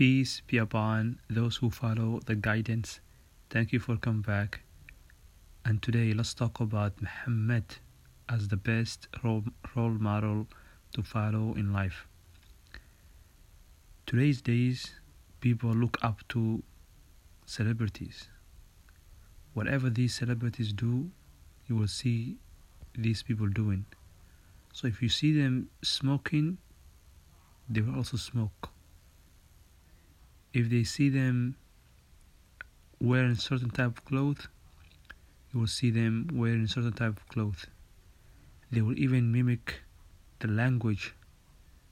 Peace be upon those who follow the guidance. Thank you for coming back. And today let's talk about Muhammad as the best role, model to follow in life. Today's days, people look up to celebrities. Whatever these celebrities do, you will see these people doing. So if you see them smoking, they will also smoke. If they see them wearing certain type of clothes, you will see them wearing certain type of clothes. They will even mimic the language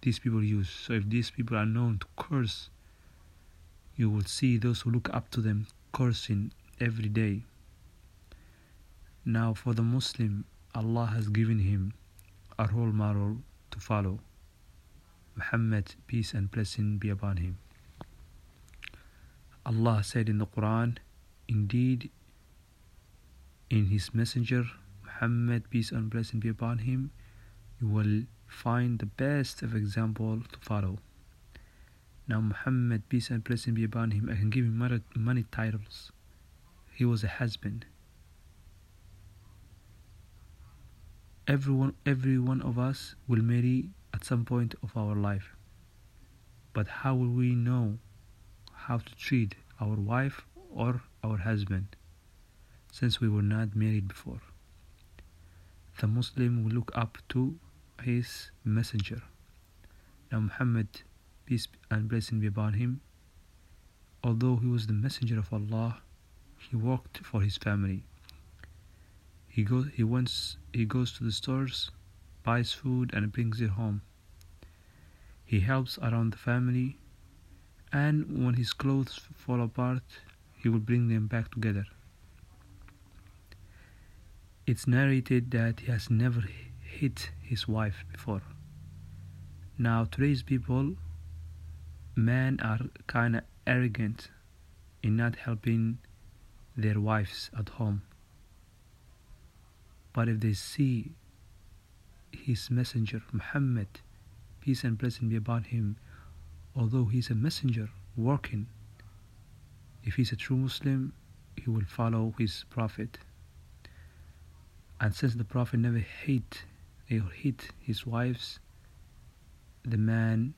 these people use. So if these people are known to curse, you will see those who look up to them cursing every day. Now, for the Muslim, Allah has given him a role model to follow. Muhammad, peace and blessing be upon him. Allah said in the Quran, Indeed, in His Messenger, Muhammad, peace and blessing be upon him, you will find the best of example to follow. Now, Muhammad, peace and blessing be upon him, I can give him many titles. He was a husband. Everyone, every one of us will marry at some point of our life. But how will we know how to treat our wife or our husband since we were not married before? The Muslim will look up to his messenger. Now, Muhammad, peace and blessing be upon him, although he was the messenger of Allah, he worked for his family. He goes, he wants, he goes to the stores, buys food, and brings it home. He helps around the family, and when his clothes fall apart, he will bring them back together. It's narrated that he has never hit his wife before. Now, today's people, men are kind of arrogant in not helping their wives at home. But if they see his messenger, Muhammad, peace and blessing be upon him, although he's a messenger working, if he's a true Muslim, he will follow his prophet. And since the prophet never hate or hit his wives, the man,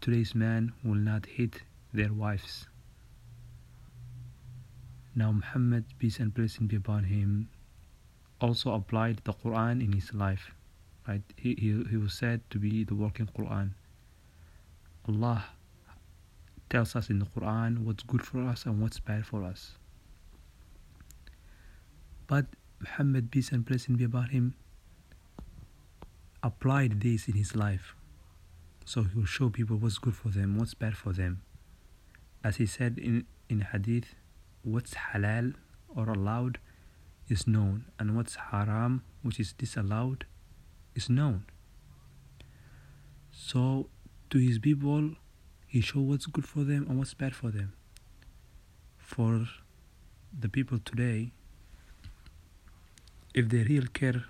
today's man, will not hit their wives. Now Muhammad, peace and blessing be upon him, also applied the Quran in his life. Right? He, he, he was said to be the working Quran. Allah tells us in the Quran what's good for us and what's bad for us. But Muhammad, peace and blessing be upon him, applied this in his life. So he will show people what's good for them, what's bad for them. As he said in, in Hadith, what's halal or allowed is known, and what's haram, which is disallowed, is known. So to his people, he showed what's good for them and what's bad for them. For the people today, if they real care,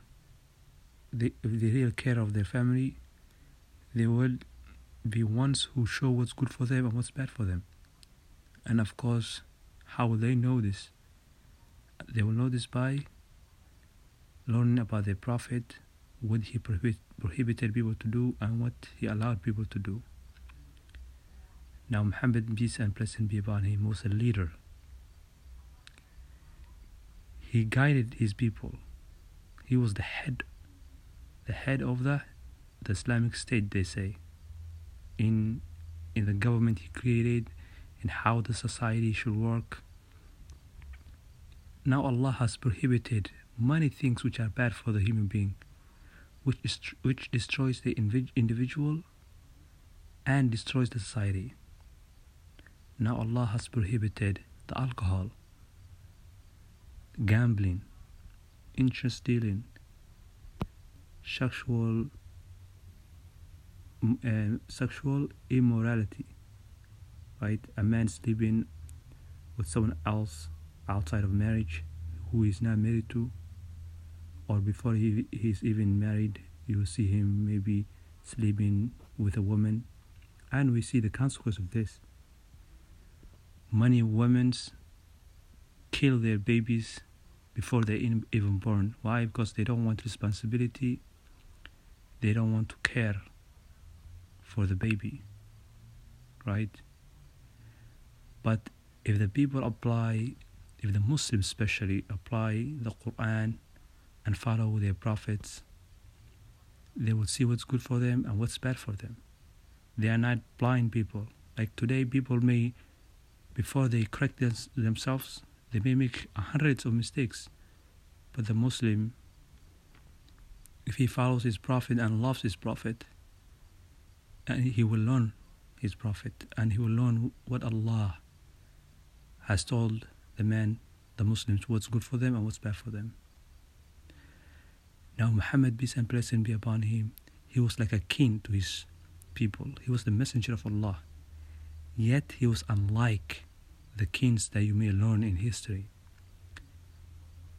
they, if they real care of their family, they will be ones who show what's good for them and what's bad for them. And of course, how will they know this? They will know this by learning about the Prophet, what he prohibit, prohibited people to do, and what he allowed people to do. Now, Muhammad, peace and blessing be upon him, was a leader. He guided his people. He was the head, the head of the, the Islamic State, they say, in in the government he created, and how the society should work. Now Allah has prohibited many things which are bad for the human being, which is, which destroys the individual and destroys the society. Now Allah has prohibited the alcohol, gambling, interest stealing, sexual uh, sexual immorality, right? A man sleeping with someone else outside of marriage who is not married to, or before he he's even married, you see him maybe sleeping with a woman, and we see the consequence of this many women kill their babies before they're even born. Why? Because they don't want responsibility. They don't want to care for the baby. Right? But if the people apply, if the Muslims especially apply the Quran and follow their prophets, they will see what's good for them and what's bad for them. They are not blind people. Like today, people may, before they correct themselves, they may make hundreds of mistakes. But the Muslim, if he follows his Prophet and loves his Prophet, and he will learn his Prophet and he will learn what Allah has told the men, the Muslims, what's good for them and what's bad for them. Now, Muhammad, peace and blessing be upon him, he was like a king to his people. He was the messenger of Allah. Yet he was unlike the kings that you may learn in history.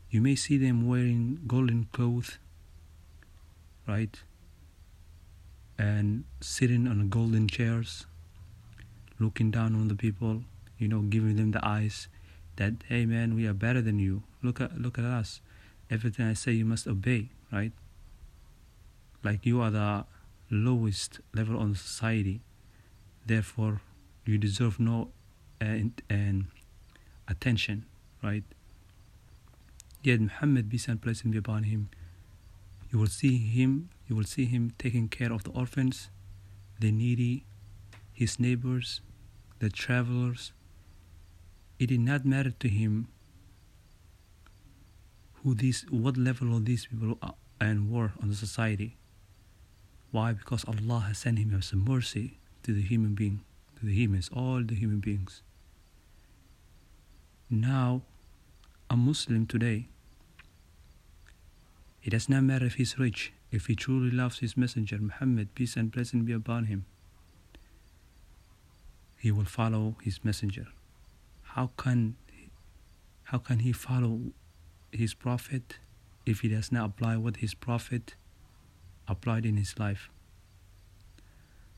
You may see them wearing golden clothes, right? And sitting on golden chairs, looking down on the people, you know, giving them the eyes that, hey man, we are better than you. Look at look at us. Everything I say you must obey, right? Like you are the lowest level on society. Therefore, you deserve no uh, and attention, right? Yet Muhammad, peace and blessing be upon him, you will see him, you will see him taking care of the orphans, the needy, his neighbors, the travelers. It did not matter to him who these, what level of these people are and were on the society. Why? Because Allah has sent him as a mercy to the human being, to the humans, all the human beings. Now, a Muslim today, it does not matter if he's rich, if he truly loves his messenger, Muhammad, peace and blessing be upon him, he will follow his messenger. How can how can he follow his prophet if he does not apply what his prophet applied in his life?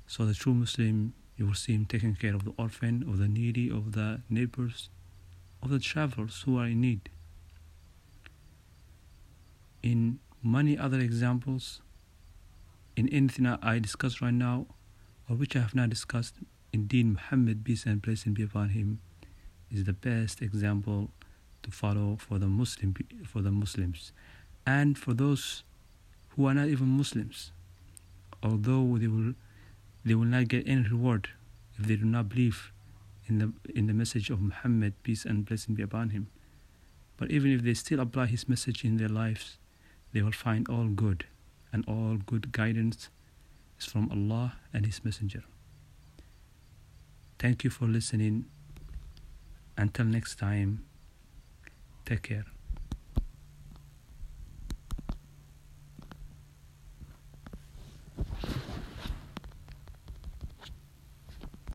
So the true Muslim, you will see him taking care of the orphan, of the needy, of the neighbors, of the travelers who are in need. In many other examples, in anything I discuss right now, or which I have not discussed, indeed Muhammad, peace and blessing be upon him, is the best example to follow for the Muslim for the Muslims, and for those who are not even Muslims, although they will they will not get any reward if they do not believe in the in the message of Muhammad, peace and blessing be upon him. But even if they still apply his message in their lives, they will find all good, and all good guidance is from Allah and His Messenger. Thank you for listening. Until next time, take care.